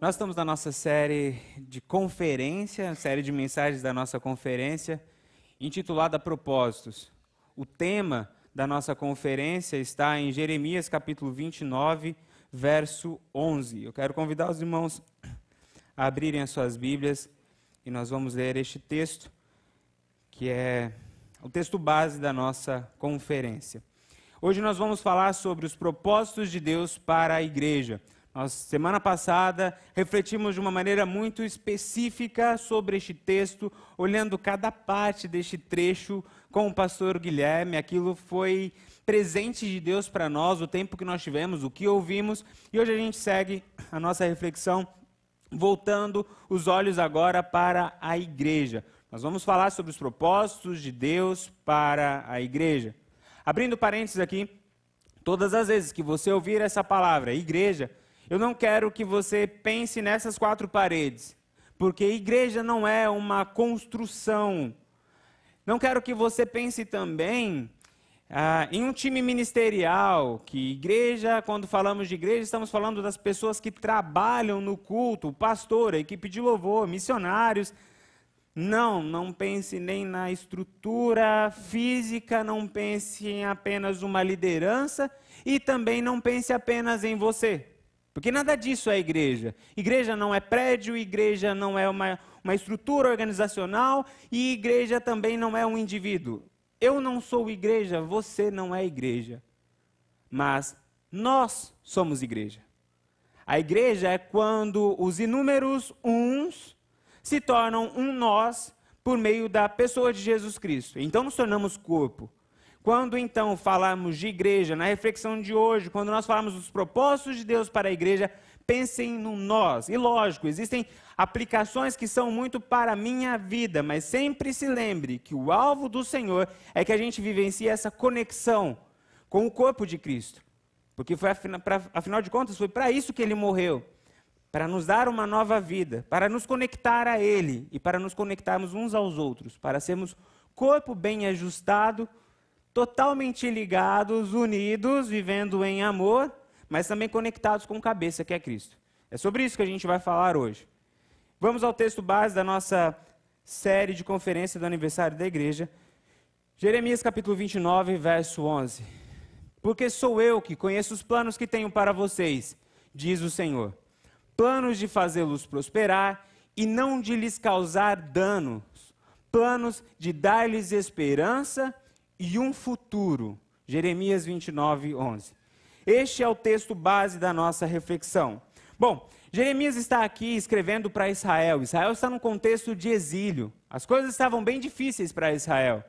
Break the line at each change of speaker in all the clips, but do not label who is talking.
Nós estamos na nossa série de conferência, série de mensagens da nossa conferência, intitulada Propósitos. O tema da nossa conferência está em Jeremias capítulo 29, verso 11. Eu quero convidar os irmãos a abrirem as suas Bíblias e nós vamos ler este texto, que é o texto base da nossa conferência. Hoje nós vamos falar sobre os propósitos de Deus para a igreja. Nós, semana passada, refletimos de uma maneira muito específica sobre este texto, olhando cada parte deste trecho com o pastor Guilherme. Aquilo foi presente de Deus para nós, o tempo que nós tivemos, o que ouvimos. E hoje a gente segue a nossa reflexão, voltando os olhos agora para a igreja. Nós vamos falar sobre os propósitos de Deus para a igreja. Abrindo parênteses aqui, todas as vezes que você ouvir essa palavra, igreja, eu não quero que você pense nessas quatro paredes, porque igreja não é uma construção. Não quero que você pense também ah, em um time ministerial, que igreja, quando falamos de igreja, estamos falando das pessoas que trabalham no culto, pastor, equipe de louvor, missionários. Não, não pense nem na estrutura física, não pense em apenas uma liderança e também não pense apenas em você. Porque nada disso é igreja. Igreja não é prédio, igreja não é uma, uma estrutura organizacional e igreja também não é um indivíduo. Eu não sou igreja, você não é igreja. Mas nós somos igreja. A igreja é quando os inúmeros uns se tornam um nós por meio da pessoa de Jesus Cristo. Então nos tornamos corpo. Quando então falarmos de igreja, na reflexão de hoje, quando nós falamos dos propósitos de Deus para a igreja, pensem no nós. E lógico, existem aplicações que são muito para a minha vida, mas sempre se lembre que o alvo do Senhor é que a gente vivencie essa conexão com o corpo de Cristo. Porque foi, afinal de contas, foi para isso que ele morreu para nos dar uma nova vida, para nos conectar a Ele e para nos conectarmos uns aos outros, para sermos corpo bem ajustado totalmente ligados, unidos, vivendo em amor, mas também conectados com cabeça, que é Cristo. É sobre isso que a gente vai falar hoje. Vamos ao texto base da nossa série de conferência do aniversário da igreja. Jeremias capítulo 29, verso 11. Porque sou eu que conheço os planos que tenho para vocês, diz o Senhor. Planos de fazê-los prosperar e não de lhes causar danos. Planos de dar-lhes esperança e um futuro. Jeremias 29, 11. Este é o texto base da nossa reflexão. Bom, Jeremias está aqui escrevendo para Israel. Israel está num contexto de exílio. As coisas estavam bem difíceis para Israel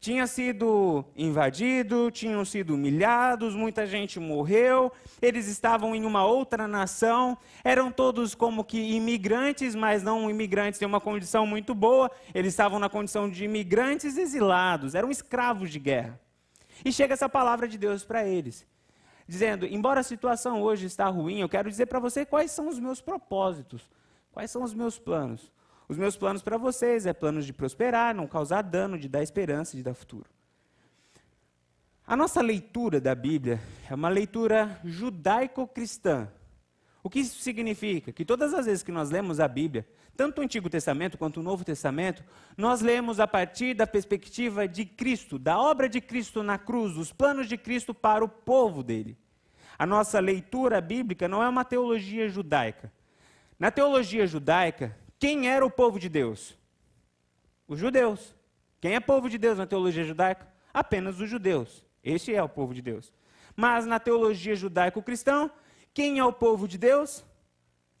tinha sido invadido, tinham sido humilhados, muita gente morreu, eles estavam em uma outra nação, eram todos como que imigrantes, mas não imigrantes em uma condição muito boa, eles estavam na condição de imigrantes exilados, eram escravos de guerra. E chega essa palavra de Deus para eles, dizendo: embora a situação hoje está ruim, eu quero dizer para você quais são os meus propósitos, quais são os meus planos. Os meus planos para vocês é planos de prosperar, não causar dano, de dar esperança, de dar futuro. A nossa leitura da Bíblia é uma leitura judaico-cristã. O que isso significa? Que todas as vezes que nós lemos a Bíblia, tanto o Antigo Testamento quanto o Novo Testamento, nós lemos a partir da perspectiva de Cristo, da obra de Cristo na cruz, os planos de Cristo para o povo dele. A nossa leitura bíblica não é uma teologia judaica. Na teologia judaica, quem era o povo de Deus? Os judeus. Quem é povo de Deus na teologia judaica? Apenas os judeus. Este é o povo de Deus. Mas na teologia judaico-cristã, quem é o povo de Deus?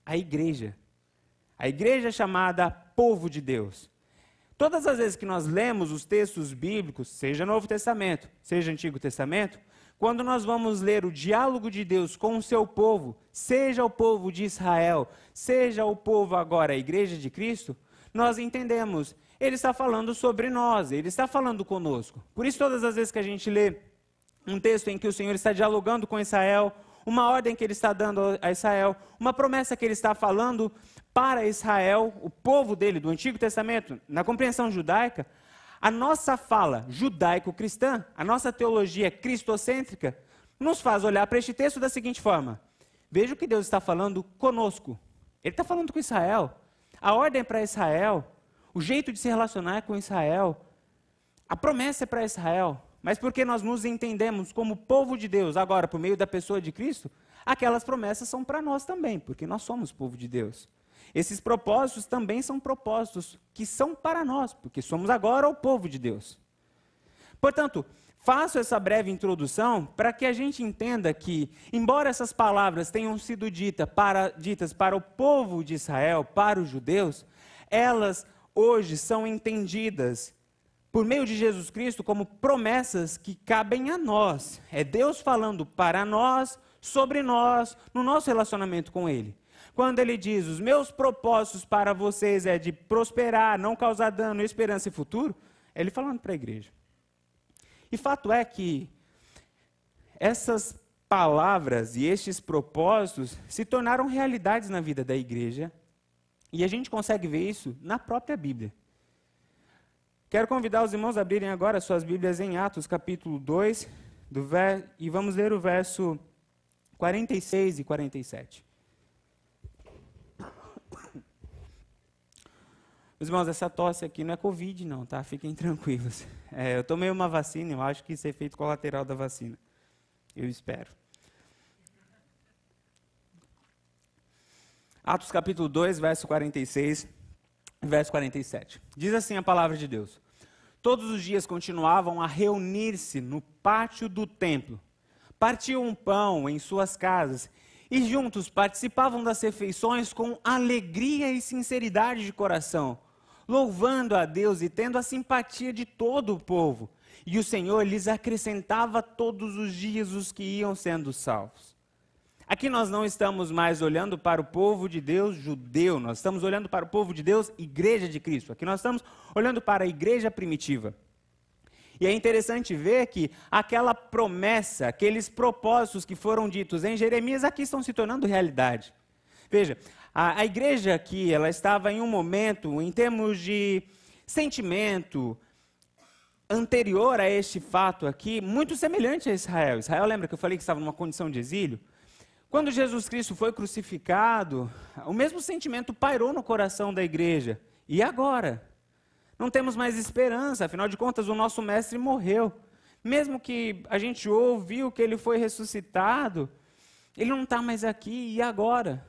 A igreja. A igreja é chamada povo de Deus. Todas as vezes que nós lemos os textos bíblicos, seja Novo Testamento, seja Antigo Testamento, quando nós vamos ler o diálogo de Deus com o seu povo, seja o povo de Israel, seja o povo agora, a igreja de Cristo, nós entendemos, ele está falando sobre nós, ele está falando conosco. Por isso, todas as vezes que a gente lê um texto em que o Senhor está dialogando com Israel, uma ordem que ele está dando a Israel, uma promessa que ele está falando para Israel, o povo dele do Antigo Testamento, na compreensão judaica, a nossa fala judaico-cristã, a nossa teologia cristocêntrica, nos faz olhar para este texto da seguinte forma: veja o que Deus está falando conosco. Ele está falando com Israel. A ordem é para Israel. O jeito de se relacionar é com Israel. A promessa é para Israel. Mas porque nós nos entendemos como povo de Deus, agora por meio da pessoa de Cristo, aquelas promessas são para nós também, porque nós somos povo de Deus. Esses propósitos também são propósitos que são para nós, porque somos agora o povo de Deus. Portanto, faço essa breve introdução para que a gente entenda que, embora essas palavras tenham sido dita para, ditas para o povo de Israel, para os judeus, elas hoje são entendidas por meio de Jesus Cristo como promessas que cabem a nós. É Deus falando para nós, sobre nós, no nosso relacionamento com Ele. Quando Ele diz: Os meus propósitos para vocês é de prosperar, não causar dano, esperança e futuro, é Ele falando para a igreja. E fato é que essas palavras e estes propósitos se tornaram realidades na vida da igreja, e a gente consegue ver isso na própria Bíblia. Quero convidar os irmãos a abrirem agora suas Bíblias em Atos, capítulo 2, do ver... e vamos ler o verso 46 e 47. Os irmãos, essa tosse aqui não é Covid, não, tá? Fiquem tranquilos. É, eu tomei uma vacina, eu acho que isso é efeito colateral da vacina. Eu espero. Atos capítulo 2, verso 46, verso 47. Diz assim a palavra de Deus: Todos os dias continuavam a reunir-se no pátio do templo, partiam um pão em suas casas e juntos participavam das refeições com alegria e sinceridade de coração louvando a Deus e tendo a simpatia de todo o povo. E o Senhor lhes acrescentava todos os dias os que iam sendo salvos. Aqui nós não estamos mais olhando para o povo de Deus judeu, nós estamos olhando para o povo de Deus, igreja de Cristo. Aqui nós estamos olhando para a igreja primitiva. E é interessante ver que aquela promessa, aqueles propósitos que foram ditos em Jeremias, aqui estão se tornando realidade. Veja, a, a igreja aqui, ela estava em um momento, em termos de sentimento, anterior a este fato aqui, muito semelhante a Israel. Israel, lembra que eu falei que estava numa condição de exílio? Quando Jesus Cristo foi crucificado, o mesmo sentimento pairou no coração da igreja. E agora? Não temos mais esperança, afinal de contas, o nosso mestre morreu. Mesmo que a gente ouviu que ele foi ressuscitado, ele não está mais aqui, e agora?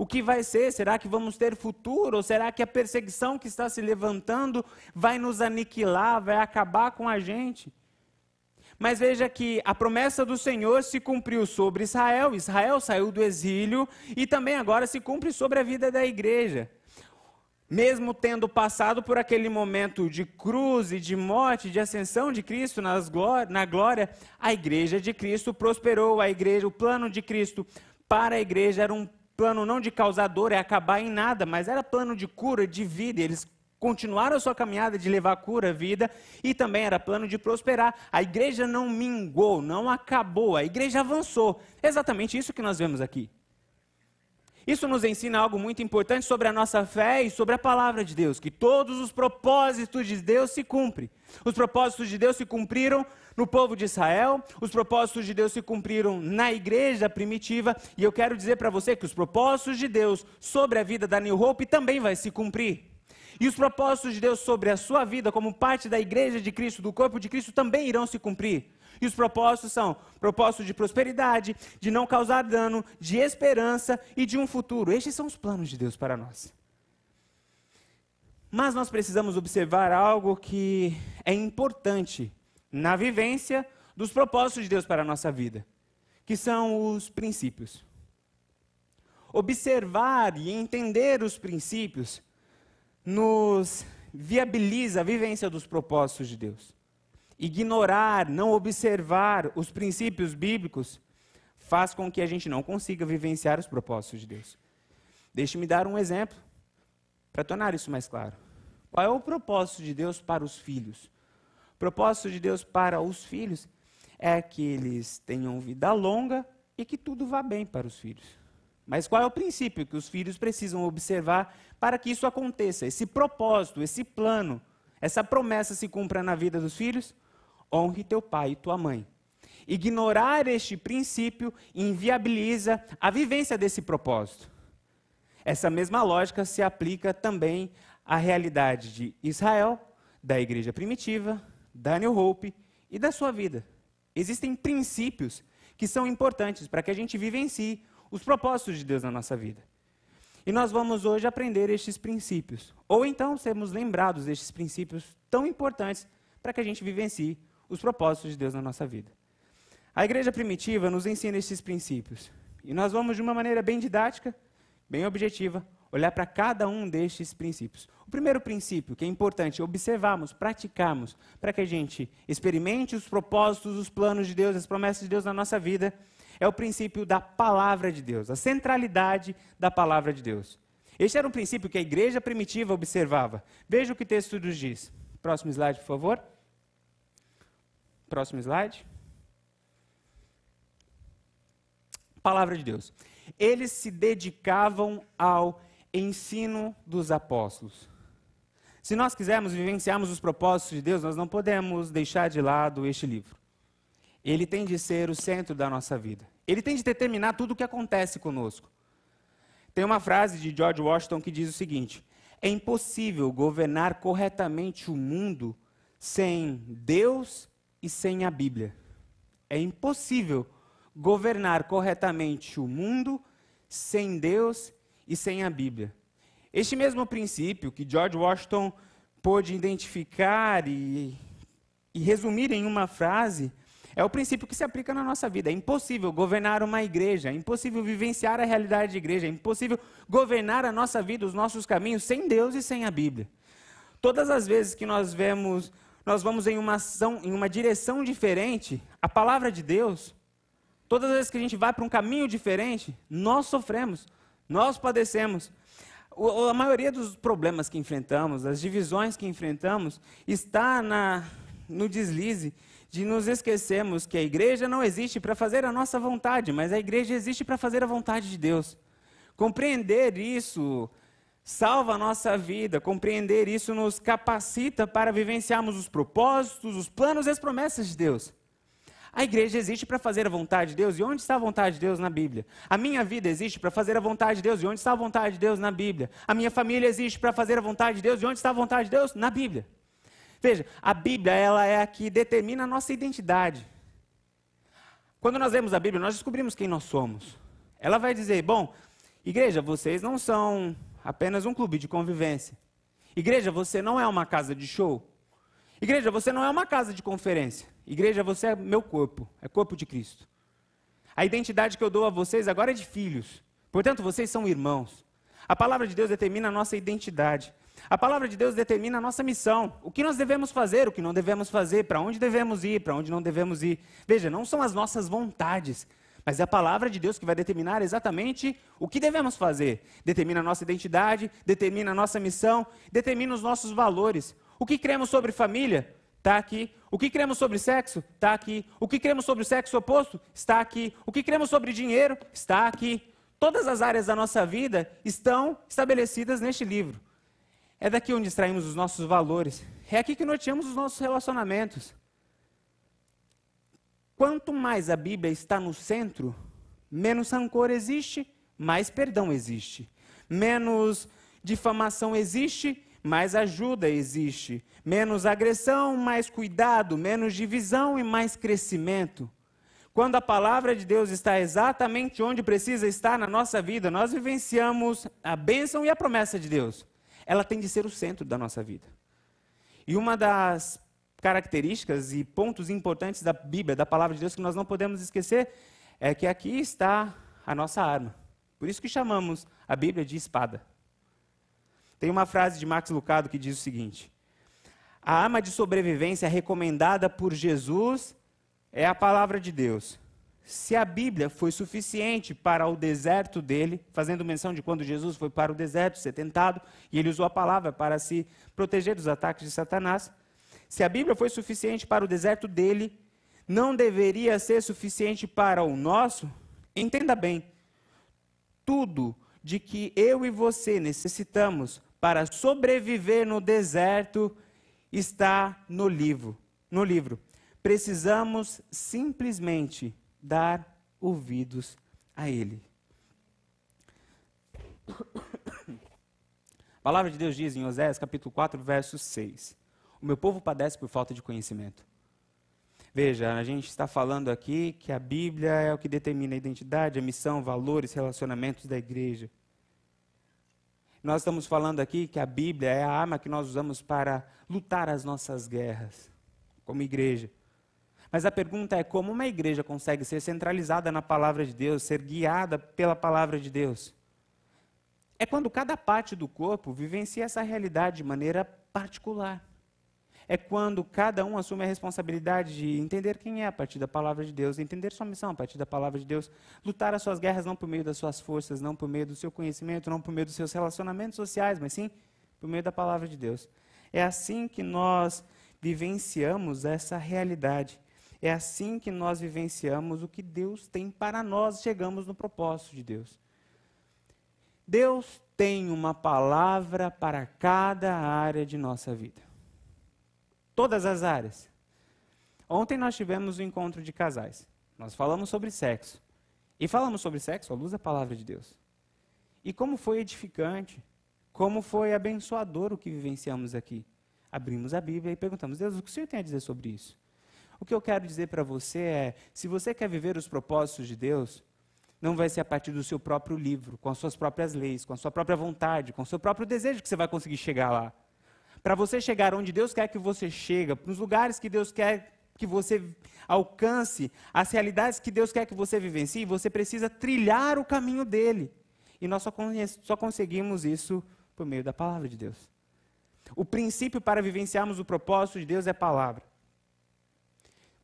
O que vai ser? Será que vamos ter futuro? Ou será que a perseguição que está se levantando vai nos aniquilar, vai acabar com a gente? Mas veja que a promessa do Senhor se cumpriu sobre Israel, Israel saiu do exílio e também agora se cumpre sobre a vida da igreja. Mesmo tendo passado por aquele momento de cruz e de morte, de ascensão de Cristo na glória, a igreja de Cristo prosperou, a igreja, o plano de Cristo para a igreja era um plano não de causar dor, é acabar em nada, mas era plano de cura, de vida. Eles continuaram a sua caminhada de levar cura, vida, e também era plano de prosperar. A igreja não mingou, não acabou, a igreja avançou. É exatamente isso que nós vemos aqui. Isso nos ensina algo muito importante sobre a nossa fé e sobre a palavra de Deus, que todos os propósitos de Deus se cumprem. Os propósitos de Deus se cumpriram no povo de Israel, os propósitos de Deus se cumpriram na igreja primitiva, e eu quero dizer para você que os propósitos de Deus sobre a vida da New Hope também vai se cumprir. E os propósitos de Deus sobre a sua vida, como parte da igreja de Cristo, do corpo de Cristo, também irão se cumprir. E os propósitos são propósitos de prosperidade, de não causar dano, de esperança e de um futuro. Estes são os planos de Deus para nós. Mas nós precisamos observar algo que é importante na vivência dos propósitos de Deus para a nossa vida, que são os princípios. Observar e entender os princípios nos viabiliza a vivência dos propósitos de Deus. Ignorar, não observar os princípios bíblicos faz com que a gente não consiga vivenciar os propósitos de Deus. Deixe-me dar um exemplo para tornar isso mais claro. Qual é o propósito de Deus para os filhos? propósito de Deus para os filhos é que eles tenham vida longa e que tudo vá bem para os filhos. Mas qual é o princípio que os filhos precisam observar para que isso aconteça? Esse propósito, esse plano, essa promessa se cumpra na vida dos filhos? Honre teu pai e tua mãe. Ignorar este princípio inviabiliza a vivência desse propósito. Essa mesma lógica se aplica também à realidade de Israel, da igreja primitiva, da New Hope e da sua vida. Existem princípios que são importantes para que a gente vivencie os propósitos de Deus na nossa vida. E nós vamos hoje aprender estes princípios, ou então sermos lembrados destes princípios tão importantes para que a gente vivencie os propósitos de Deus na nossa vida. A igreja primitiva nos ensina estes princípios, e nós vamos de uma maneira bem didática, bem objetiva, olhar para cada um destes princípios. O primeiro princípio que é importante observarmos, praticarmos, para que a gente experimente os propósitos, os planos de Deus, as promessas de Deus na nossa vida, é o princípio da palavra de Deus, a centralidade da palavra de Deus. Este era um princípio que a igreja primitiva observava. Veja o que o texto nos diz. Próximo slide, por favor. Próximo slide. Palavra de Deus. Eles se dedicavam ao ensino dos apóstolos. Se nós quisermos vivenciarmos os propósitos de Deus, nós não podemos deixar de lado este livro. Ele tem de ser o centro da nossa vida. Ele tem de determinar tudo o que acontece conosco. Tem uma frase de George Washington que diz o seguinte: É impossível governar corretamente o mundo sem Deus e sem a Bíblia. É impossível governar corretamente o mundo sem Deus e sem a Bíblia. Este mesmo princípio que George Washington pôde identificar e, e resumir em uma frase é o princípio que se aplica na nossa vida. É impossível governar uma igreja, é impossível vivenciar a realidade de igreja, é impossível governar a nossa vida, os nossos caminhos, sem Deus e sem a Bíblia. Todas as vezes que nós vemos, nós vamos em uma ação, em uma direção diferente, a palavra de Deus, todas as vezes que a gente vai para um caminho diferente, nós sofremos, nós padecemos. a maioria dos problemas que enfrentamos, as divisões que enfrentamos, está na, no deslize de nos esquecermos que a igreja não existe para fazer a nossa vontade, mas a igreja existe para fazer a vontade de Deus. Compreender isso salva a nossa vida, compreender isso nos capacita para vivenciarmos os propósitos, os planos e as promessas de Deus. A igreja existe para fazer a vontade de Deus, e onde está a vontade de Deus na Bíblia? A minha vida existe para fazer a vontade de Deus, e onde está a vontade de Deus na Bíblia? A minha família existe para fazer a vontade de Deus, e onde está a vontade de Deus? Na Bíblia. Veja, a Bíblia ela é a que determina a nossa identidade. Quando nós lemos a Bíblia, nós descobrimos quem nós somos. Ela vai dizer: bom, igreja, vocês não são apenas um clube de convivência. Igreja, você não é uma casa de show. Igreja, você não é uma casa de conferência. Igreja, você é meu corpo, é corpo de Cristo. A identidade que eu dou a vocês agora é de filhos. Portanto, vocês são irmãos. A palavra de Deus determina a nossa identidade. A palavra de Deus determina a nossa missão, o que nós devemos fazer, o que não devemos fazer, para onde devemos ir, para onde não devemos ir. Veja, não são as nossas vontades, mas é a palavra de Deus que vai determinar exatamente o que devemos fazer. Determina a nossa identidade, determina a nossa missão, determina os nossos valores. O que cremos sobre família? Está aqui. O que cremos sobre sexo? Está aqui. O que cremos sobre o sexo oposto? Está aqui. O que cremos sobre dinheiro? Está aqui. Todas as áreas da nossa vida estão estabelecidas neste livro. É daqui onde extraímos os nossos valores. É aqui que norteamos os nossos relacionamentos. Quanto mais a Bíblia está no centro, menos rancor existe, mais perdão existe. Menos difamação existe, mais ajuda existe. Menos agressão, mais cuidado. Menos divisão e mais crescimento. Quando a palavra de Deus está exatamente onde precisa estar na nossa vida, nós vivenciamos a bênção e a promessa de Deus ela tem de ser o centro da nossa vida. E uma das características e pontos importantes da Bíblia, da palavra de Deus, que nós não podemos esquecer, é que aqui está a nossa arma. Por isso que chamamos a Bíblia de espada. Tem uma frase de Max Lucado que diz o seguinte: A arma de sobrevivência recomendada por Jesus é a palavra de Deus se a Bíblia foi suficiente para o deserto dele, fazendo menção de quando Jesus foi para o deserto ser tentado, e ele usou a palavra para se proteger dos ataques de Satanás, se a Bíblia foi suficiente para o deserto dele, não deveria ser suficiente para o nosso? Entenda bem, tudo de que eu e você necessitamos para sobreviver no deserto está no livro. No livro. Precisamos simplesmente dar ouvidos a Ele. A palavra de Deus diz em Oséias capítulo 4, verso 6. O meu povo padece por falta de conhecimento. Veja, a gente está falando aqui que a Bíblia é o que determina a identidade, a missão, valores, relacionamentos da igreja. Nós estamos falando aqui que a Bíblia é a arma que nós usamos para lutar as nossas guerras, como igreja. Mas a pergunta é como uma igreja consegue ser centralizada na palavra de Deus, ser guiada pela palavra de Deus? É quando cada parte do corpo vivencia essa realidade de maneira particular é quando cada um assume a responsabilidade de entender quem é a partir da palavra de Deus, entender sua missão a partir da palavra de Deus, lutar as suas guerras não por meio das suas forças, não por meio do seu conhecimento, não por meio dos seus relacionamentos sociais, mas sim por meio da palavra de Deus. É assim que nós vivenciamos essa realidade. É assim que nós vivenciamos o que Deus tem para nós, chegamos no propósito de Deus. Deus tem uma palavra para cada área de nossa vida todas as áreas. Ontem nós tivemos um encontro de casais. Nós falamos sobre sexo. E falamos sobre sexo à luz da palavra de Deus. E como foi edificante, como foi abençoador o que vivenciamos aqui. Abrimos a Bíblia e perguntamos: Deus, o que o Senhor tem a dizer sobre isso? O que eu quero dizer para você é: se você quer viver os propósitos de Deus, não vai ser a partir do seu próprio livro, com as suas próprias leis, com a sua própria vontade, com o seu próprio desejo que você vai conseguir chegar lá. Para você chegar onde Deus quer que você chegue, nos lugares que Deus quer que você alcance, as realidades que Deus quer que você vivencie, você precisa trilhar o caminho dele. E nós só, só conseguimos isso por meio da palavra de Deus. O princípio para vivenciarmos o propósito de Deus é a palavra.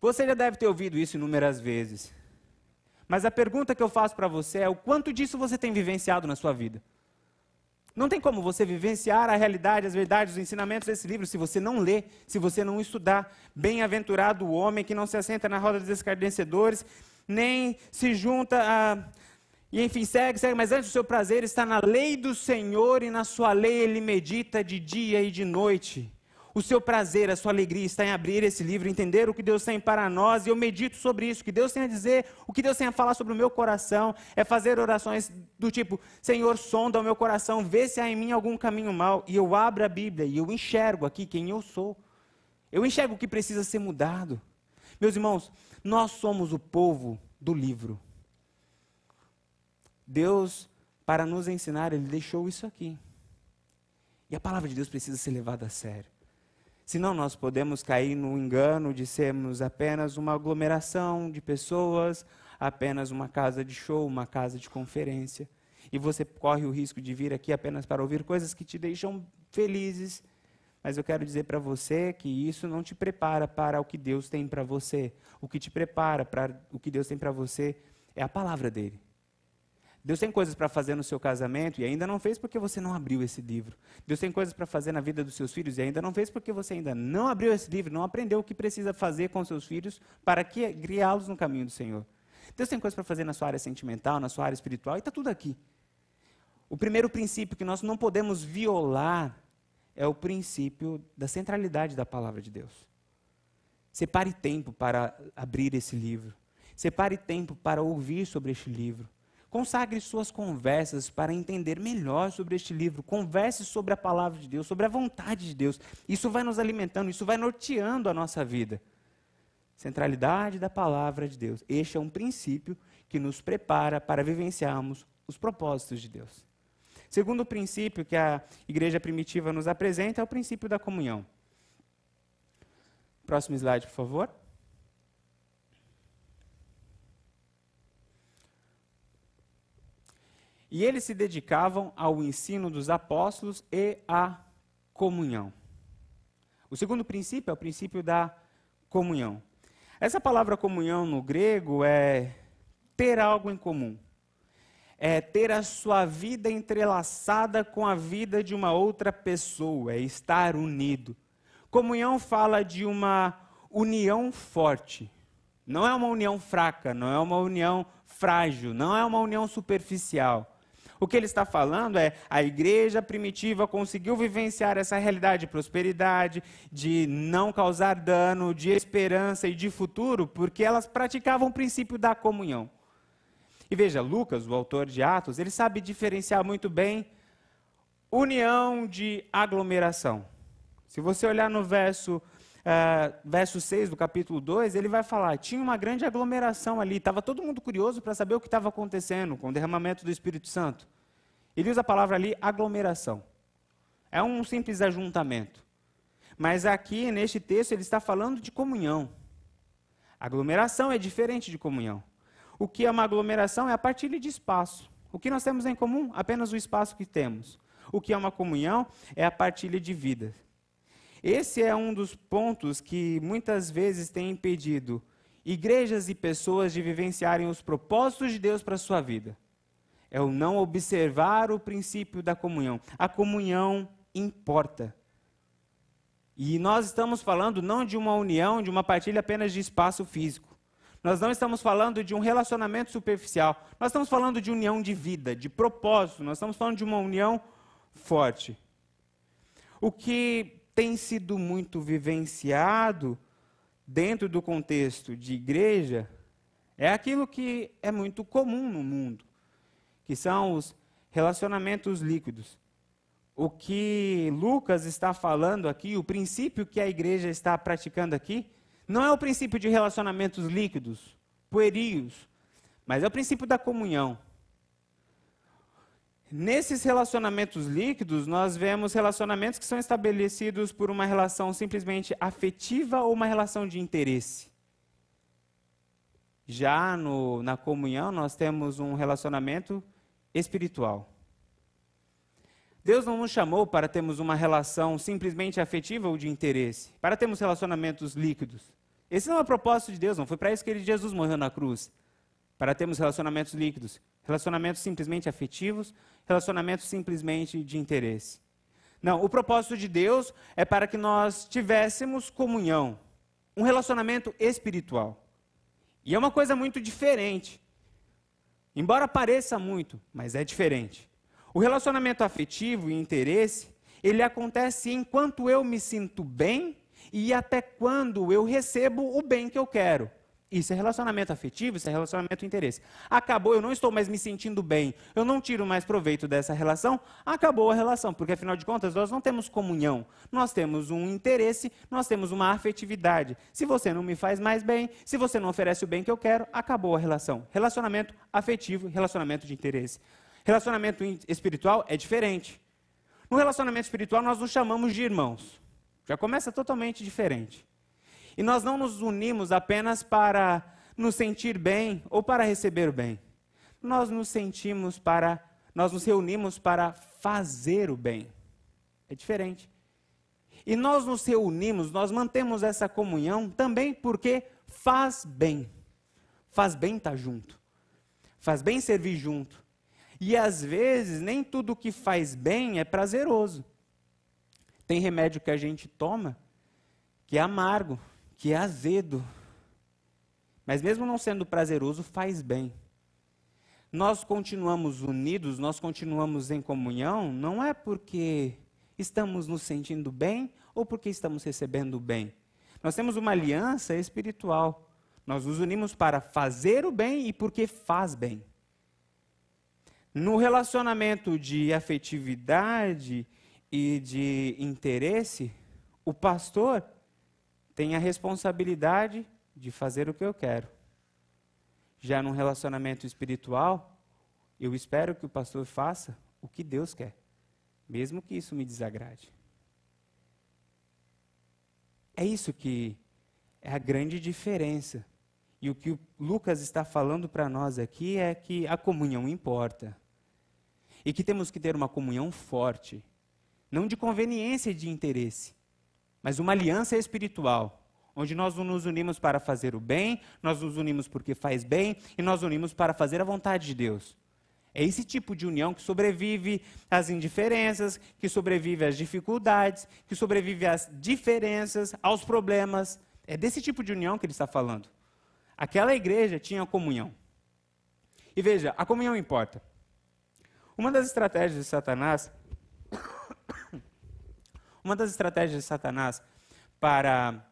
Você já deve ter ouvido isso inúmeras vezes. Mas a pergunta que eu faço para você é: o quanto disso você tem vivenciado na sua vida? Não tem como você vivenciar a realidade, as verdades, os ensinamentos desse livro se você não ler, se você não estudar. Bem-aventurado o homem que não se assenta na roda dos escarnecedores, nem se junta a. E enfim, segue, segue, mas antes o seu prazer está na lei do Senhor e na sua lei ele medita de dia e de noite. O seu prazer, a sua alegria está em abrir esse livro, entender o que Deus tem para nós, e eu medito sobre isso, o que Deus tem a dizer, o que Deus tem a falar sobre o meu coração, é fazer orações do tipo: Senhor, sonda o meu coração, vê se há em mim algum caminho mal, e eu abro a Bíblia e eu enxergo aqui quem eu sou. Eu enxergo o que precisa ser mudado. Meus irmãos, nós somos o povo do livro. Deus, para nos ensinar, Ele deixou isso aqui. E a palavra de Deus precisa ser levada a sério. Senão nós podemos cair no engano de sermos apenas uma aglomeração de pessoas, apenas uma casa de show, uma casa de conferência. E você corre o risco de vir aqui apenas para ouvir coisas que te deixam felizes. Mas eu quero dizer para você que isso não te prepara para o que Deus tem para você. O que te prepara para o que Deus tem para você é a palavra dele. Deus tem coisas para fazer no seu casamento e ainda não fez porque você não abriu esse livro. Deus tem coisas para fazer na vida dos seus filhos e ainda não fez porque você ainda não abriu esse livro, não aprendeu o que precisa fazer com seus filhos para criá-los no caminho do Senhor. Deus tem coisas para fazer na sua área sentimental, na sua área espiritual e está tudo aqui. O primeiro princípio que nós não podemos violar é o princípio da centralidade da palavra de Deus. Separe tempo para abrir esse livro. Separe tempo para ouvir sobre este livro. Consagre suas conversas para entender melhor sobre este livro. Converse sobre a palavra de Deus, sobre a vontade de Deus. Isso vai nos alimentando, isso vai norteando a nossa vida. Centralidade da palavra de Deus. Este é um princípio que nos prepara para vivenciarmos os propósitos de Deus. Segundo princípio que a igreja primitiva nos apresenta é o princípio da comunhão. Próximo slide, por favor. E eles se dedicavam ao ensino dos apóstolos e à comunhão. O segundo princípio é o princípio da comunhão. Essa palavra comunhão no grego é ter algo em comum. É ter a sua vida entrelaçada com a vida de uma outra pessoa, é estar unido. Comunhão fala de uma união forte. Não é uma união fraca, não é uma união frágil, não é uma união superficial. O que ele está falando é a igreja primitiva conseguiu vivenciar essa realidade de prosperidade, de não causar dano, de esperança e de futuro, porque elas praticavam o princípio da comunhão. E veja, Lucas, o autor de Atos, ele sabe diferenciar muito bem união de aglomeração. Se você olhar no verso, uh, verso 6 do capítulo 2, ele vai falar: tinha uma grande aglomeração ali, estava todo mundo curioso para saber o que estava acontecendo com o derramamento do Espírito Santo. Ele usa a palavra ali aglomeração. É um simples ajuntamento. Mas aqui, neste texto, ele está falando de comunhão. Aglomeração é diferente de comunhão. O que é uma aglomeração é a partilha de espaço. O que nós temos em comum? Apenas o espaço que temos. O que é uma comunhão é a partilha de vida. Esse é um dos pontos que muitas vezes tem impedido igrejas e pessoas de vivenciarem os propósitos de Deus para a sua vida. É o não observar o princípio da comunhão. A comunhão importa. E nós estamos falando não de uma união, de uma partilha apenas de espaço físico. Nós não estamos falando de um relacionamento superficial. Nós estamos falando de união de vida, de propósito. Nós estamos falando de uma união forte. O que tem sido muito vivenciado dentro do contexto de igreja é aquilo que é muito comum no mundo, que são os relacionamentos líquidos. O que Lucas está falando aqui, o princípio que a igreja está praticando aqui, não é o princípio de relacionamentos líquidos, puerios, mas é o princípio da comunhão. Nesses relacionamentos líquidos, nós vemos relacionamentos que são estabelecidos por uma relação simplesmente afetiva ou uma relação de interesse. Já no, na comunhão, nós temos um relacionamento espiritual. Deus não nos chamou para termos uma relação simplesmente afetiva ou de interesse, para termos relacionamentos líquidos. Esse não é o propósito de Deus, não foi para isso que Jesus morreu na cruz. Para termos relacionamentos líquidos, relacionamentos simplesmente afetivos, relacionamentos simplesmente de interesse. Não, o propósito de Deus é para que nós tivéssemos comunhão, um relacionamento espiritual. E é uma coisa muito diferente. Embora pareça muito, mas é diferente. O relacionamento afetivo e interesse, ele acontece enquanto eu me sinto bem e até quando eu recebo o bem que eu quero. Isso é relacionamento afetivo, isso é relacionamento interesse. Acabou, eu não estou mais me sentindo bem, eu não tiro mais proveito dessa relação, acabou a relação, porque afinal de contas nós não temos comunhão, nós temos um interesse, nós temos uma afetividade. Se você não me faz mais bem, se você não oferece o bem que eu quero, acabou a relação. Relacionamento afetivo, relacionamento de interesse. Relacionamento espiritual é diferente. No relacionamento espiritual nós nos chamamos de irmãos. Já começa totalmente diferente. E nós não nos unimos apenas para nos sentir bem ou para receber o bem. Nós nos sentimos para, nós nos reunimos para fazer o bem. É diferente. E nós nos reunimos, nós mantemos essa comunhão também porque faz bem. Faz bem estar junto. Faz bem servir junto. E às vezes nem tudo que faz bem é prazeroso. Tem remédio que a gente toma que é amargo, que é azedo. Mas mesmo não sendo prazeroso, faz bem. Nós continuamos unidos, nós continuamos em comunhão, não é porque estamos nos sentindo bem ou porque estamos recebendo bem. Nós temos uma aliança espiritual. Nós nos unimos para fazer o bem e porque faz bem. No relacionamento de afetividade e de interesse, o pastor tem a responsabilidade de fazer o que eu quero. Já num relacionamento espiritual, eu espero que o pastor faça o que Deus quer, mesmo que isso me desagrade. É isso que é a grande diferença. E o que o Lucas está falando para nós aqui é que a comunhão importa. E que temos que ter uma comunhão forte, não de conveniência e de interesse, mas uma aliança espiritual, onde nós nos unimos para fazer o bem, nós nos unimos porque faz bem e nós unimos para fazer a vontade de Deus. É esse tipo de união que sobrevive às indiferenças, que sobrevive às dificuldades, que sobrevive às diferenças, aos problemas. É desse tipo de união que ele está falando. Aquela igreja tinha comunhão. E veja, a comunhão importa. Uma das estratégias de Satanás uma das estratégias de Satanás para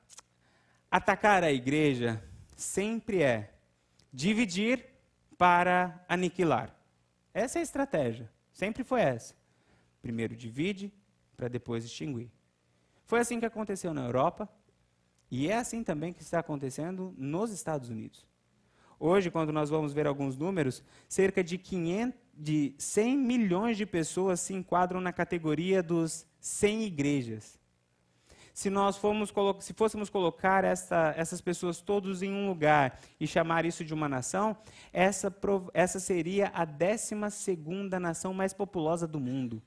atacar a igreja sempre é dividir para aniquilar. Essa é a estratégia. Sempre foi essa. Primeiro divide, para depois extinguir. Foi assim que aconteceu na Europa, e é assim também que está acontecendo nos Estados Unidos. Hoje, quando nós vamos ver alguns números, cerca de, 500, de 100 milhões de pessoas se enquadram na categoria dos 100 igrejas. Se nós se fôssemos colocar essa, essas pessoas todos em um lugar e chamar isso de uma nação, essa, essa seria a 12 nação mais populosa do mundo.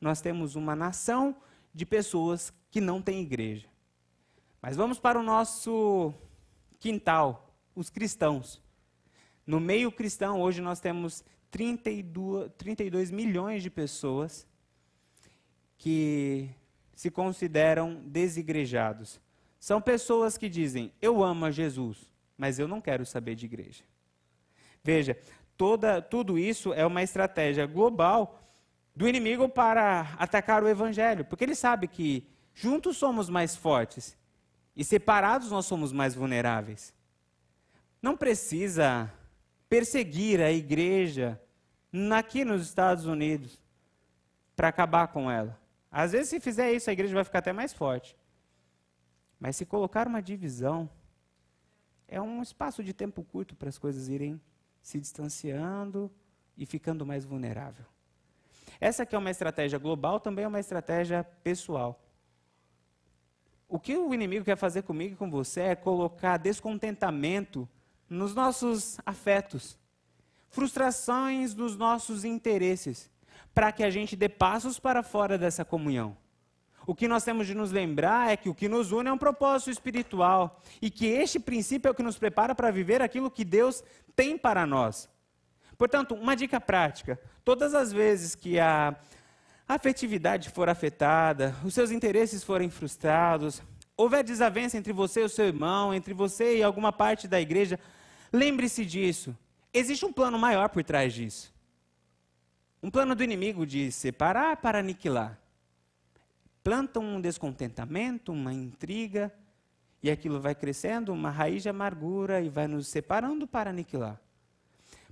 Nós temos uma nação de pessoas que não têm igreja. Mas vamos para o nosso quintal, os cristãos. No meio cristão, hoje nós temos 32, 32 milhões de pessoas que se consideram desigrejados. São pessoas que dizem: Eu amo a Jesus, mas eu não quero saber de igreja. Veja, toda, tudo isso é uma estratégia global do inimigo para atacar o evangelho, porque ele sabe que juntos somos mais fortes e separados nós somos mais vulneráveis. Não precisa perseguir a igreja aqui nos Estados Unidos para acabar com ela. Às vezes, se fizer isso, a igreja vai ficar até mais forte. Mas se colocar uma divisão, é um espaço de tempo curto para as coisas irem se distanciando e ficando mais vulnerável. Essa que é uma estratégia global, também é uma estratégia pessoal. O que o inimigo quer fazer comigo e com você é colocar descontentamento nos nossos afetos, frustrações dos nossos interesses, para que a gente dê passos para fora dessa comunhão. O que nós temos de nos lembrar é que o que nos une é um propósito espiritual e que este princípio é o que nos prepara para viver aquilo que Deus tem para nós. Portanto, uma dica prática: todas as vezes que a afetividade for afetada, os seus interesses forem frustrados, houver desavença entre você e o seu irmão, entre você e alguma parte da igreja, Lembre-se disso. Existe um plano maior por trás disso. Um plano do inimigo de separar para aniquilar. Planta um descontentamento, uma intriga, e aquilo vai crescendo, uma raiz de amargura, e vai nos separando para aniquilar.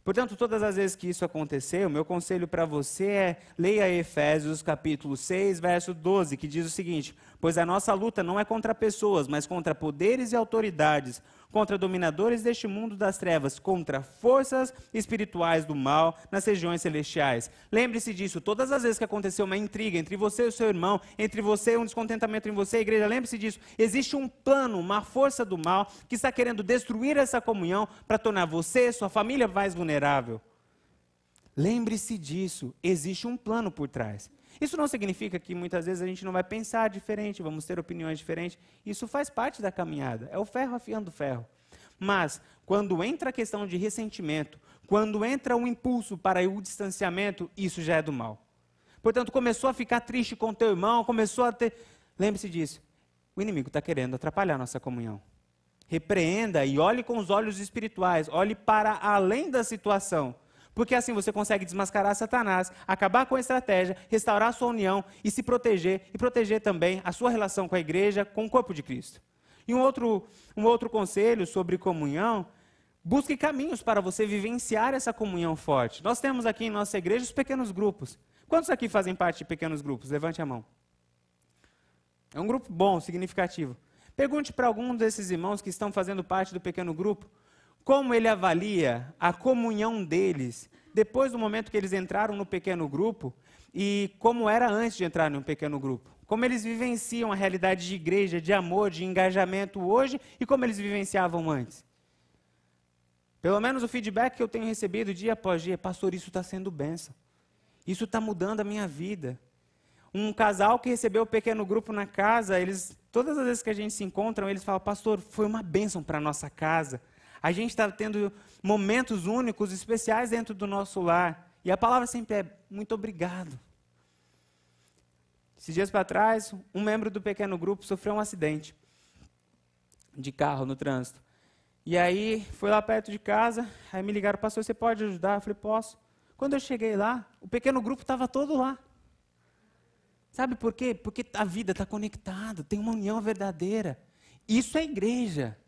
Portanto, todas as vezes que isso acontecer, o meu conselho para você é leia Efésios capítulo 6, verso 12, que diz o seguinte: Pois a nossa luta não é contra pessoas, mas contra poderes e autoridades, contra dominadores deste mundo das trevas, contra forças espirituais do mal nas regiões celestiais. Lembre-se disso, todas as vezes que aconteceu uma intriga entre você e o seu irmão, entre você e um descontentamento em você e igreja, lembre-se disso, existe um plano, uma força do mal que está querendo destruir essa comunhão para tornar você, sua família mais vulnerável. Lembre-se disso, existe um plano por trás. Isso não significa que muitas vezes a gente não vai pensar diferente, vamos ter opiniões diferentes. Isso faz parte da caminhada. É o ferro afiando o ferro. Mas, quando entra a questão de ressentimento, quando entra o impulso para o distanciamento, isso já é do mal. Portanto, começou a ficar triste com teu irmão, começou a ter. Lembre-se disso. O inimigo está querendo atrapalhar nossa comunhão. Repreenda e olhe com os olhos espirituais, olhe para além da situação porque assim você consegue desmascarar Satanás, acabar com a estratégia, restaurar a sua união e se proteger, e proteger também a sua relação com a igreja, com o corpo de Cristo. E um outro, um outro conselho sobre comunhão, busque caminhos para você vivenciar essa comunhão forte. Nós temos aqui em nossa igreja os pequenos grupos. Quantos aqui fazem parte de pequenos grupos? Levante a mão. É um grupo bom, significativo. Pergunte para algum desses irmãos que estão fazendo parte do pequeno grupo como ele avalia a comunhão deles depois do momento que eles entraram no pequeno grupo e como era antes de entrar no pequeno grupo. Como eles vivenciam a realidade de igreja, de amor, de engajamento hoje e como eles vivenciavam antes. Pelo menos o feedback que eu tenho recebido dia após dia, pastor, isso está sendo benção. Isso está mudando a minha vida. Um casal que recebeu o pequeno grupo na casa, eles, todas as vezes que a gente se encontra, eles falam, pastor, foi uma bênção para a nossa casa. A gente está tendo momentos únicos, especiais dentro do nosso lar. E a palavra sempre é muito obrigado. Esses dias para trás, um membro do pequeno grupo sofreu um acidente de carro no trânsito. E aí, foi lá perto de casa, aí me ligaram, pastor, você pode ajudar? Eu falei, posso. Quando eu cheguei lá, o pequeno grupo estava todo lá. Sabe por quê? Porque a vida está conectada, tem uma união verdadeira. Isso é igreja.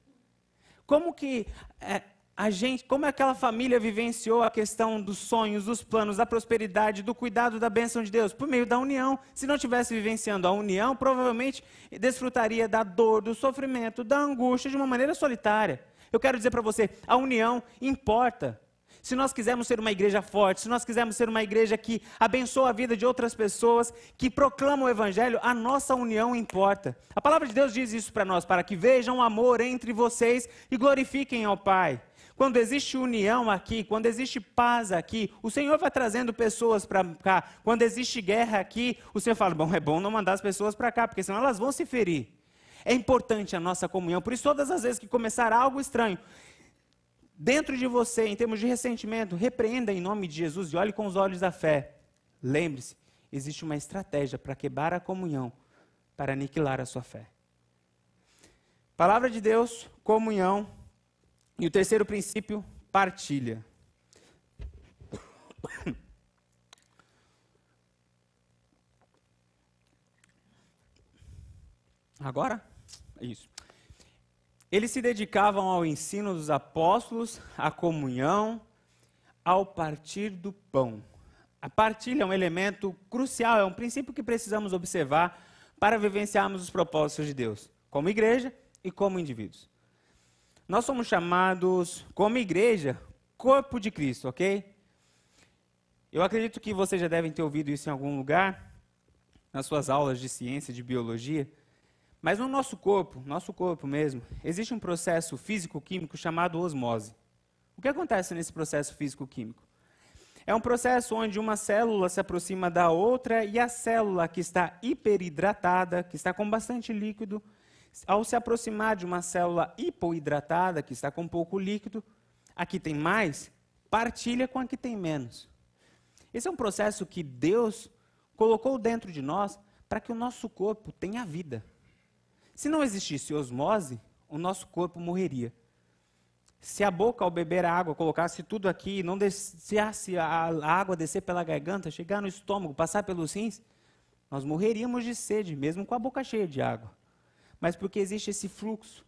Como que é, a gente, como aquela família vivenciou a questão dos sonhos, dos planos, da prosperidade, do cuidado da bênção de Deus? Por meio da união. Se não tivesse vivenciando a união, provavelmente desfrutaria da dor, do sofrimento, da angústia de uma maneira solitária. Eu quero dizer para você, a união importa. Se nós quisermos ser uma igreja forte, se nós quisermos ser uma igreja que abençoa a vida de outras pessoas, que proclama o evangelho, a nossa união importa. A palavra de Deus diz isso para nós, para que vejam o amor entre vocês e glorifiquem ao Pai. Quando existe união aqui, quando existe paz aqui, o Senhor vai trazendo pessoas para cá. Quando existe guerra aqui, o Senhor fala: bom, é bom não mandar as pessoas para cá, porque senão elas vão se ferir. É importante a nossa comunhão. Por isso, todas as vezes que começar algo estranho dentro de você, em termos de ressentimento, repreenda em nome de Jesus e olhe com os olhos da fé. Lembre-se, existe uma estratégia para quebrar a comunhão, para aniquilar a sua fé. Palavra de Deus, comunhão, e o terceiro princípio, partilha. Agora? Isso. Eles se dedicavam ao ensino dos apóstolos, à comunhão, ao partir do pão. A partilha é um elemento crucial, é um princípio que precisamos observar para vivenciarmos os propósitos de Deus, como igreja e como indivíduos. Nós somos chamados, como igreja, corpo de Cristo, ok? Eu acredito que vocês já devem ter ouvido isso em algum lugar, nas suas aulas de ciência, de biologia. Mas no nosso corpo, nosso corpo mesmo, existe um processo físico-químico chamado osmose. O que acontece nesse processo físico-químico? É um processo onde uma célula se aproxima da outra e a célula que está hiperidratada, que está com bastante líquido, ao se aproximar de uma célula hipoidratada, que está com pouco líquido, aqui tem mais, partilha com a que tem menos. Esse é um processo que Deus colocou dentro de nós para que o nosso corpo tenha vida. Se não existisse osmose, o nosso corpo morreria. Se a boca, ao beber a água, colocasse tudo aqui não deixasse a água descer pela garganta, chegar no estômago, passar pelos rins, nós morreríamos de sede, mesmo com a boca cheia de água mas porque existe esse fluxo.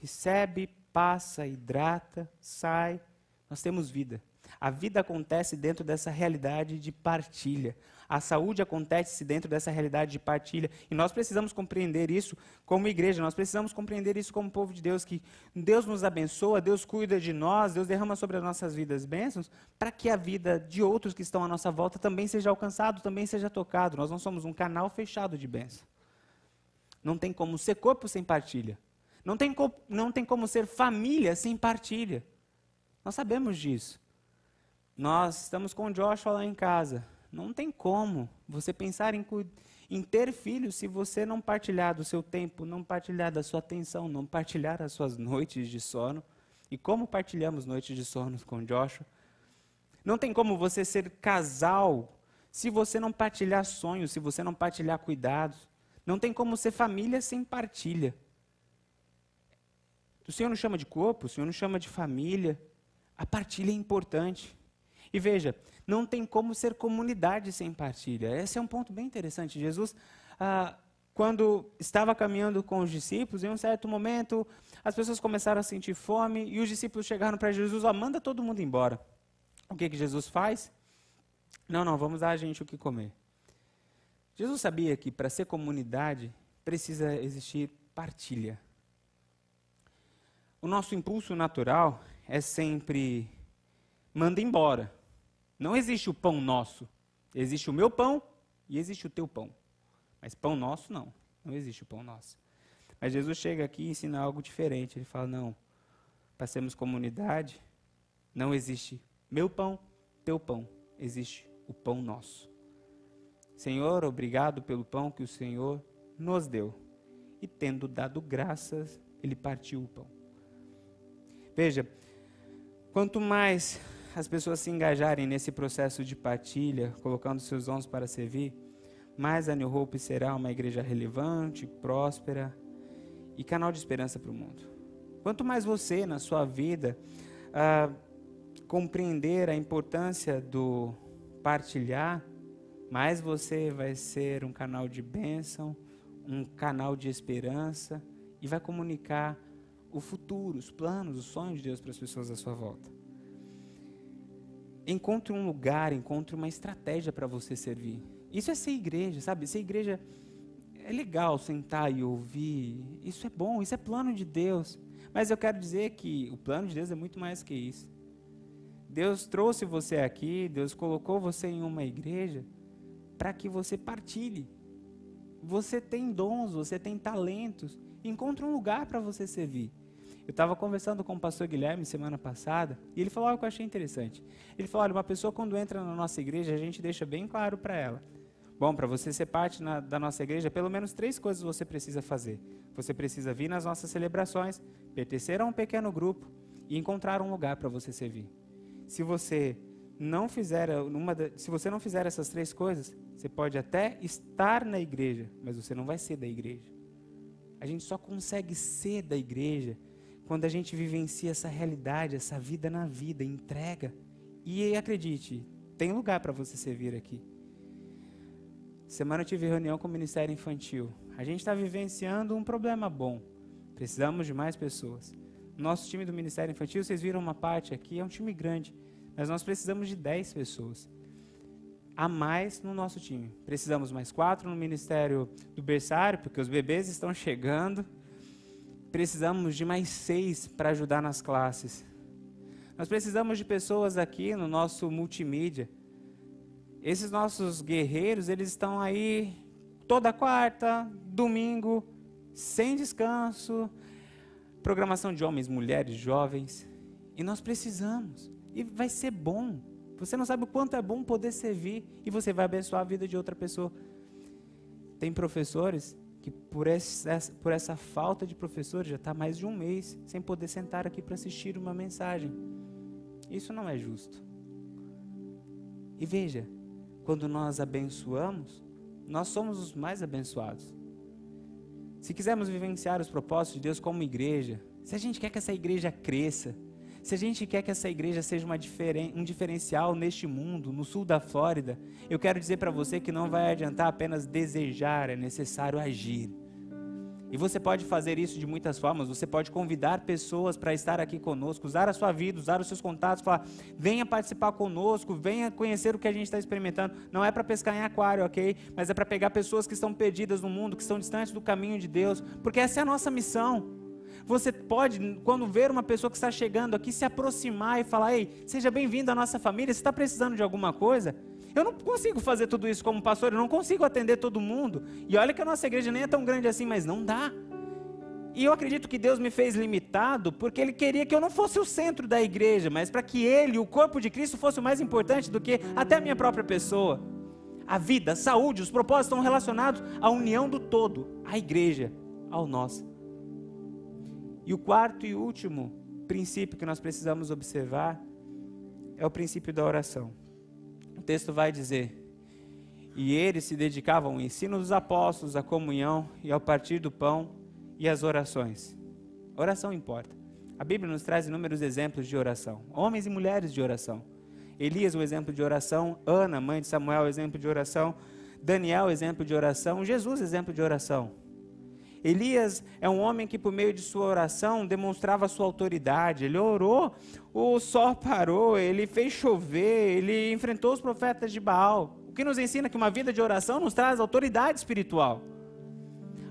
Recebe, passa, hidrata, sai. Nós temos vida. A vida acontece dentro dessa realidade de partilha. A saúde acontece dentro dessa realidade de partilha. E nós precisamos compreender isso como igreja, nós precisamos compreender isso como povo de Deus, que Deus nos abençoa, Deus cuida de nós, Deus derrama sobre as nossas vidas bênçãos, para que a vida de outros que estão à nossa volta também seja alcançado, também seja tocado. Nós não somos um canal fechado de bênção. Não tem como ser corpo sem partilha. Não tem, não tem como ser família sem partilha. Nós sabemos disso. Nós estamos com o Joshua lá em casa. Não tem como você pensar em, em ter filhos se você não partilhar do seu tempo, não partilhar da sua atenção, não partilhar as suas noites de sono. E como partilhamos noites de sono com Joshua? Não tem como você ser casal se você não partilhar sonhos, se você não partilhar cuidados. Não tem como ser família sem partilha. O Senhor nos chama de corpo, o Senhor nos chama de família. A partilha é importante. E veja, não tem como ser comunidade sem partilha. Esse é um ponto bem interessante. Jesus, ah, quando estava caminhando com os discípulos, em um certo momento, as pessoas começaram a sentir fome e os discípulos chegaram para Jesus: ó, manda todo mundo embora. O que, que Jesus faz? Não, não, vamos dar a gente o que comer. Jesus sabia que para ser comunidade precisa existir partilha. O nosso impulso natural é sempre manda embora. Não existe o pão nosso. Existe o meu pão e existe o teu pão. Mas pão nosso não. Não existe o pão nosso. Mas Jesus chega aqui e ensina algo diferente. Ele fala: não, para sermos comunidade, não existe meu pão, teu pão. Existe o pão nosso. Senhor, obrigado pelo pão que o Senhor nos deu. E tendo dado graças, ele partiu o pão. Veja, quanto mais as pessoas se engajarem nesse processo de partilha, colocando seus dons para servir, mais a New Hope será uma igreja relevante, próspera e canal de esperança para o mundo. Quanto mais você, na sua vida, ah, compreender a importância do partilhar, mais você vai ser um canal de bênção, um canal de esperança e vai comunicar o futuro, os planos, os sonhos de Deus para as pessoas à sua volta. Encontre um lugar, encontre uma estratégia para você servir. Isso é ser igreja, sabe? Ser igreja é legal sentar e ouvir. Isso é bom, isso é plano de Deus. Mas eu quero dizer que o plano de Deus é muito mais que isso. Deus trouxe você aqui, Deus colocou você em uma igreja para que você partilhe. Você tem dons, você tem talentos. Encontre um lugar para você servir. Eu estava conversando com o pastor Guilherme semana passada e ele falou algo que eu achei interessante. Ele falou: olha, uma pessoa quando entra na nossa igreja, a gente deixa bem claro para ela. Bom, para você ser parte na, da nossa igreja, pelo menos três coisas você precisa fazer. Você precisa vir nas nossas celebrações, pertencer a um pequeno grupo e encontrar um lugar para você servir. Se você não fizer uma, se você não fizer essas três coisas, você pode até estar na igreja, mas você não vai ser da igreja. A gente só consegue ser da igreja quando a gente vivencia essa realidade, essa vida na vida, entrega. E acredite, tem lugar para você servir aqui. Semana eu tive reunião com o Ministério Infantil. A gente está vivenciando um problema bom. Precisamos de mais pessoas. Nosso time do Ministério Infantil, vocês viram uma parte aqui, é um time grande. Mas nós precisamos de 10 pessoas a mais no nosso time. Precisamos mais quatro no Ministério do Berçário, porque os bebês estão chegando precisamos de mais seis para ajudar nas classes. Nós precisamos de pessoas aqui no nosso multimídia. Esses nossos guerreiros, eles estão aí toda quarta, domingo, sem descanso, programação de homens, mulheres, jovens. E nós precisamos. E vai ser bom. Você não sabe o quanto é bom poder servir e você vai abençoar a vida de outra pessoa. Tem professores que por essa, por essa falta de professores já está mais de um mês sem poder sentar aqui para assistir uma mensagem. Isso não é justo. E veja, quando nós abençoamos, nós somos os mais abençoados. Se quisermos vivenciar os propósitos de Deus como igreja, se a gente quer que essa igreja cresça, se a gente quer que essa igreja seja diferen um diferencial neste mundo, no sul da Flórida, eu quero dizer para você que não vai adiantar apenas desejar, é necessário agir. E você pode fazer isso de muitas formas. Você pode convidar pessoas para estar aqui conosco, usar a sua vida, usar os seus contatos, falar: venha participar conosco, venha conhecer o que a gente está experimentando. Não é para pescar em aquário, ok? Mas é para pegar pessoas que estão perdidas no mundo, que estão distantes do caminho de Deus, porque essa é a nossa missão. Você pode, quando ver uma pessoa que está chegando aqui, se aproximar e falar: Ei, seja bem-vindo à nossa família. Você está precisando de alguma coisa? Eu não consigo fazer tudo isso como pastor, eu não consigo atender todo mundo. E olha que a nossa igreja nem é tão grande assim, mas não dá. E eu acredito que Deus me fez limitado porque Ele queria que eu não fosse o centro da igreja, mas para que Ele, o corpo de Cristo, fosse o mais importante do que até a minha própria pessoa. A vida, a saúde, os propósitos estão relacionados à união do todo, à igreja, ao nosso. E o quarto e último princípio que nós precisamos observar é o princípio da oração. O texto vai dizer: E eles se dedicavam ao ensino dos apóstolos, à comunhão e ao partir do pão e às orações. oração importa. A Bíblia nos traz inúmeros exemplos de oração, homens e mulheres de oração. Elias, o exemplo de oração, Ana, mãe de Samuel, exemplo de oração, Daniel, exemplo de oração, Jesus, exemplo de oração. Elias é um homem que, por meio de sua oração, demonstrava sua autoridade. Ele orou, o sol parou, ele fez chover, ele enfrentou os profetas de Baal. O que nos ensina que uma vida de oração nos traz autoridade espiritual.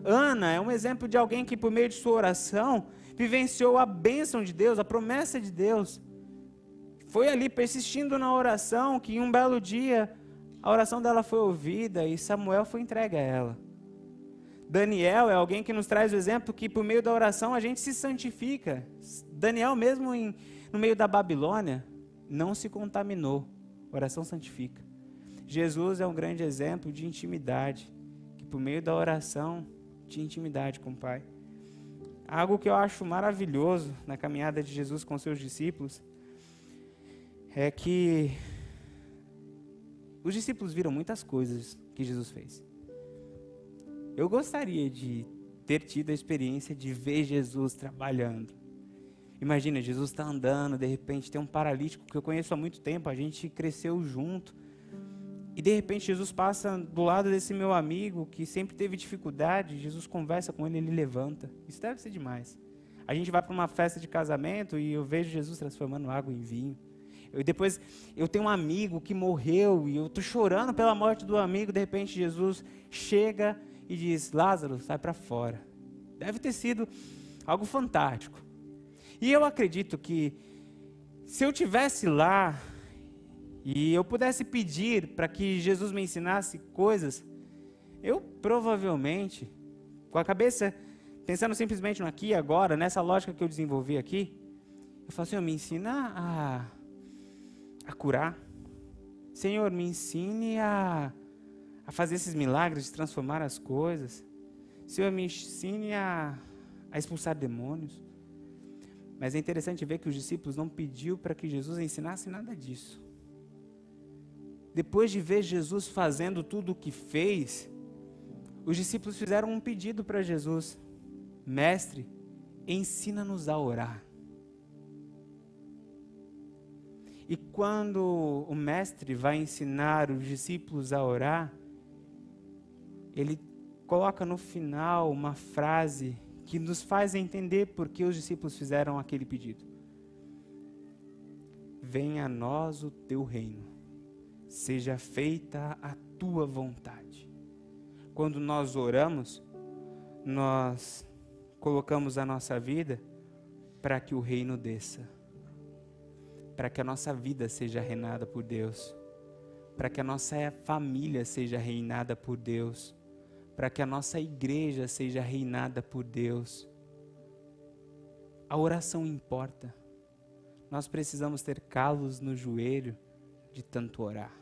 Ana é um exemplo de alguém que, por meio de sua oração, vivenciou a bênção de Deus, a promessa de Deus. Foi ali persistindo na oração que, em um belo dia, a oração dela foi ouvida e Samuel foi entregue a ela. Daniel é alguém que nos traz o exemplo que por meio da oração a gente se santifica. Daniel, mesmo em, no meio da Babilônia, não se contaminou. Oração santifica. Jesus é um grande exemplo de intimidade, que por meio da oração tinha intimidade com o Pai. Algo que eu acho maravilhoso na caminhada de Jesus com seus discípulos é que os discípulos viram muitas coisas que Jesus fez. Eu gostaria de ter tido a experiência de ver Jesus trabalhando. Imagina, Jesus está andando, de repente tem um paralítico que eu conheço há muito tempo, a gente cresceu junto. E de repente Jesus passa do lado desse meu amigo que sempre teve dificuldade, Jesus conversa com ele, ele levanta. Isso deve ser demais. A gente vai para uma festa de casamento e eu vejo Jesus transformando água em vinho. Eu, depois eu tenho um amigo que morreu e eu estou chorando pela morte do amigo. De repente Jesus chega e diz: Lázaro, sai para fora. Deve ter sido algo fantástico. E eu acredito que se eu tivesse lá e eu pudesse pedir para que Jesus me ensinasse coisas, eu provavelmente, com a cabeça pensando simplesmente no aqui e agora, nessa lógica que eu desenvolvi aqui, eu falo, Senhor, me ensina a, a curar. Senhor, me ensine a, a fazer esses milagres de transformar as coisas. Senhor, me ensine a, a expulsar demônios. Mas é interessante ver que os discípulos não pediu para que Jesus ensinasse nada disso. Depois de ver Jesus fazendo tudo o que fez, os discípulos fizeram um pedido para Jesus: Mestre, ensina-nos a orar. E quando o mestre vai ensinar os discípulos a orar, ele coloca no final uma frase que nos faz entender por que os discípulos fizeram aquele pedido. Venha a nós o teu reino, seja feita a tua vontade. Quando nós oramos, nós colocamos a nossa vida para que o reino desça, para que a nossa vida seja reinada por Deus, para que a nossa família seja reinada por Deus para que a nossa igreja seja reinada por Deus. A oração importa. Nós precisamos ter calos no joelho de tanto orar.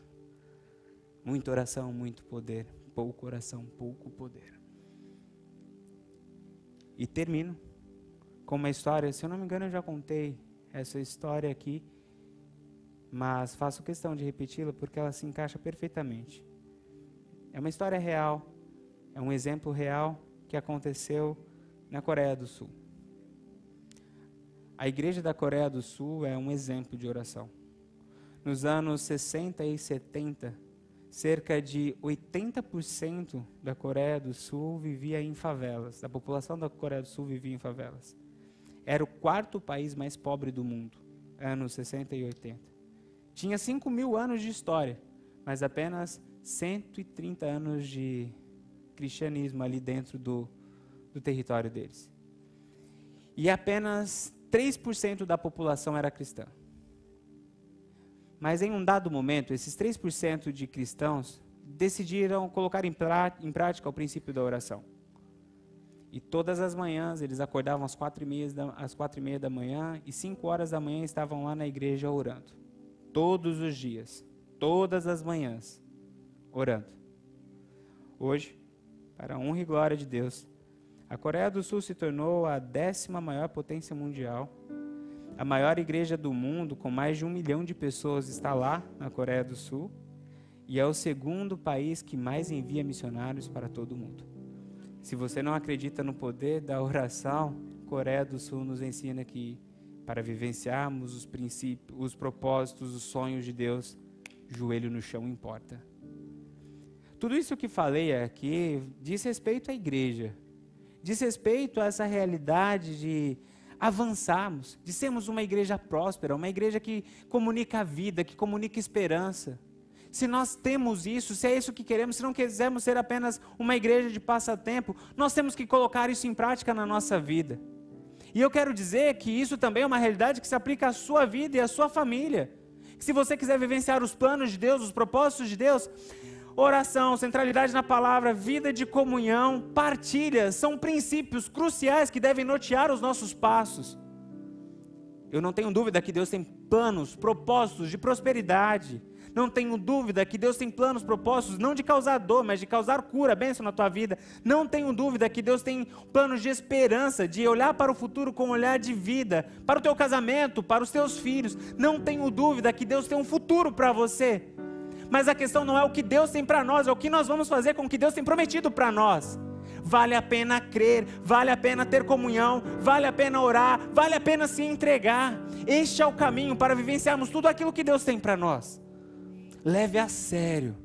Muita oração, muito poder. Pouco oração, pouco poder. E termino com uma história, se eu não me engano, eu já contei essa história aqui, mas faço questão de repeti-la porque ela se encaixa perfeitamente. É uma história real é um exemplo real que aconteceu na Coreia do Sul. A igreja da Coreia do Sul é um exemplo de oração. Nos anos 60 e 70, cerca de 80% da Coreia do Sul vivia em favelas. A população da Coreia do Sul vivia em favelas. Era o quarto país mais pobre do mundo, anos 60 e 80. Tinha 5 mil anos de história, mas apenas 130 anos de cristianismo ali dentro do, do território deles. E apenas 3% da população era cristã. Mas em um dado momento, esses 3% de cristãos decidiram colocar em, em prática o princípio da oração. E todas as manhãs eles acordavam às quatro, e meia da, às quatro e meia da manhã e cinco horas da manhã estavam lá na igreja orando. Todos os dias, todas as manhãs, orando. Hoje, para a honra e glória de Deus. A Coreia do Sul se tornou a décima maior potência mundial. A maior igreja do mundo, com mais de um milhão de pessoas, está lá na Coreia do Sul. E é o segundo país que mais envia missionários para todo o mundo. Se você não acredita no poder da oração, Coreia do Sul nos ensina que para vivenciarmos os princípios, os propósitos, os sonhos de Deus, joelho no chão importa. Tudo isso que falei aqui diz respeito à igreja, diz respeito a essa realidade de avançarmos, de sermos uma igreja próspera, uma igreja que comunica a vida, que comunica esperança. Se nós temos isso, se é isso que queremos, se não quisermos ser apenas uma igreja de passatempo, nós temos que colocar isso em prática na nossa vida. E eu quero dizer que isso também é uma realidade que se aplica à sua vida e à sua família. Se você quiser vivenciar os planos de Deus, os propósitos de Deus, Oração, centralidade na palavra, vida de comunhão, partilha, são princípios cruciais que devem nortear os nossos passos. Eu não tenho dúvida que Deus tem planos, propósitos de prosperidade. Não tenho dúvida que Deus tem planos, propósitos, não de causar dor, mas de causar cura, bênção na tua vida. Não tenho dúvida que Deus tem planos de esperança, de olhar para o futuro com um olhar de vida, para o teu casamento, para os teus filhos. Não tenho dúvida que Deus tem um futuro para você. Mas a questão não é o que Deus tem para nós, é o que nós vamos fazer com o que Deus tem prometido para nós. Vale a pena crer, vale a pena ter comunhão, vale a pena orar, vale a pena se entregar. Este é o caminho para vivenciarmos tudo aquilo que Deus tem para nós. Leve a sério,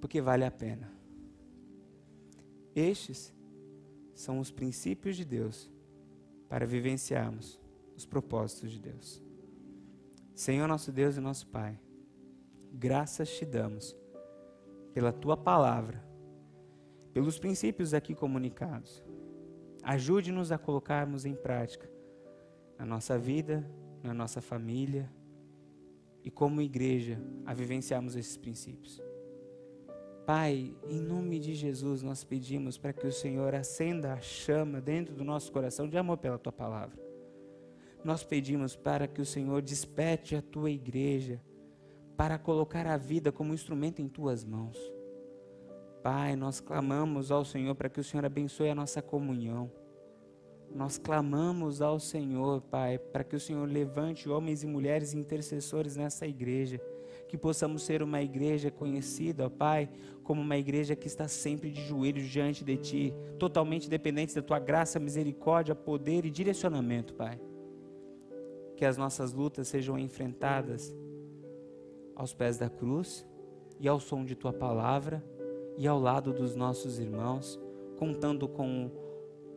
porque vale a pena. Estes são os princípios de Deus para vivenciarmos os propósitos de Deus. Senhor nosso Deus e nosso Pai, graças te damos pela tua palavra, pelos princípios aqui comunicados. Ajude-nos a colocarmos em prática na nossa vida, na nossa família e como igreja a vivenciarmos esses princípios. Pai, em nome de Jesus, nós pedimos para que o Senhor acenda a chama dentro do nosso coração de amor pela tua palavra. Nós pedimos para que o Senhor desperte a tua igreja para colocar a vida como instrumento em tuas mãos. Pai, nós clamamos ao Senhor para que o Senhor abençoe a nossa comunhão nós clamamos ao Senhor, Pai, para que o Senhor levante homens e mulheres intercessores nessa igreja, que possamos ser uma igreja conhecida, ó Pai, como uma igreja que está sempre de joelhos diante de Ti, totalmente dependente da Tua graça, misericórdia, poder e direcionamento, Pai. Que as nossas lutas sejam enfrentadas aos pés da cruz e ao som de Tua palavra e ao lado dos nossos irmãos, contando com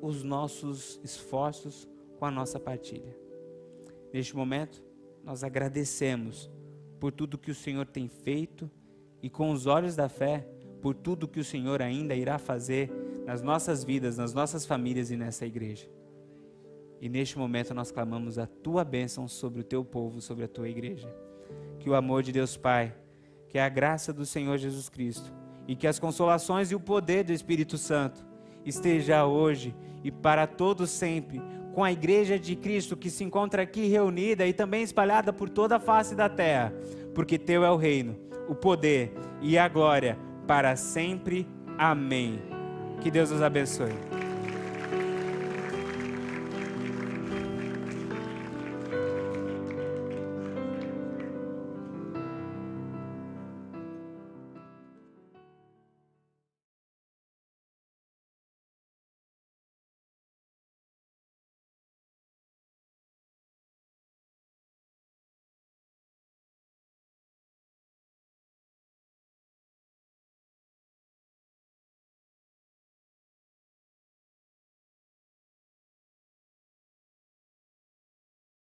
os nossos esforços com a nossa partilha. Neste momento, nós agradecemos por tudo que o Senhor tem feito e com os olhos da fé, por tudo que o Senhor ainda irá fazer nas nossas vidas, nas nossas famílias e nessa igreja. E neste momento nós clamamos a tua bênção sobre o teu povo, sobre a tua igreja. Que o amor de Deus Pai, que a graça do Senhor Jesus Cristo e que as consolações e o poder do Espírito Santo esteja hoje e para todos sempre com a igreja de Cristo que se encontra aqui reunida e também espalhada por toda a face da terra, porque teu é o reino, o poder e a glória para sempre. Amém. Que Deus os abençoe.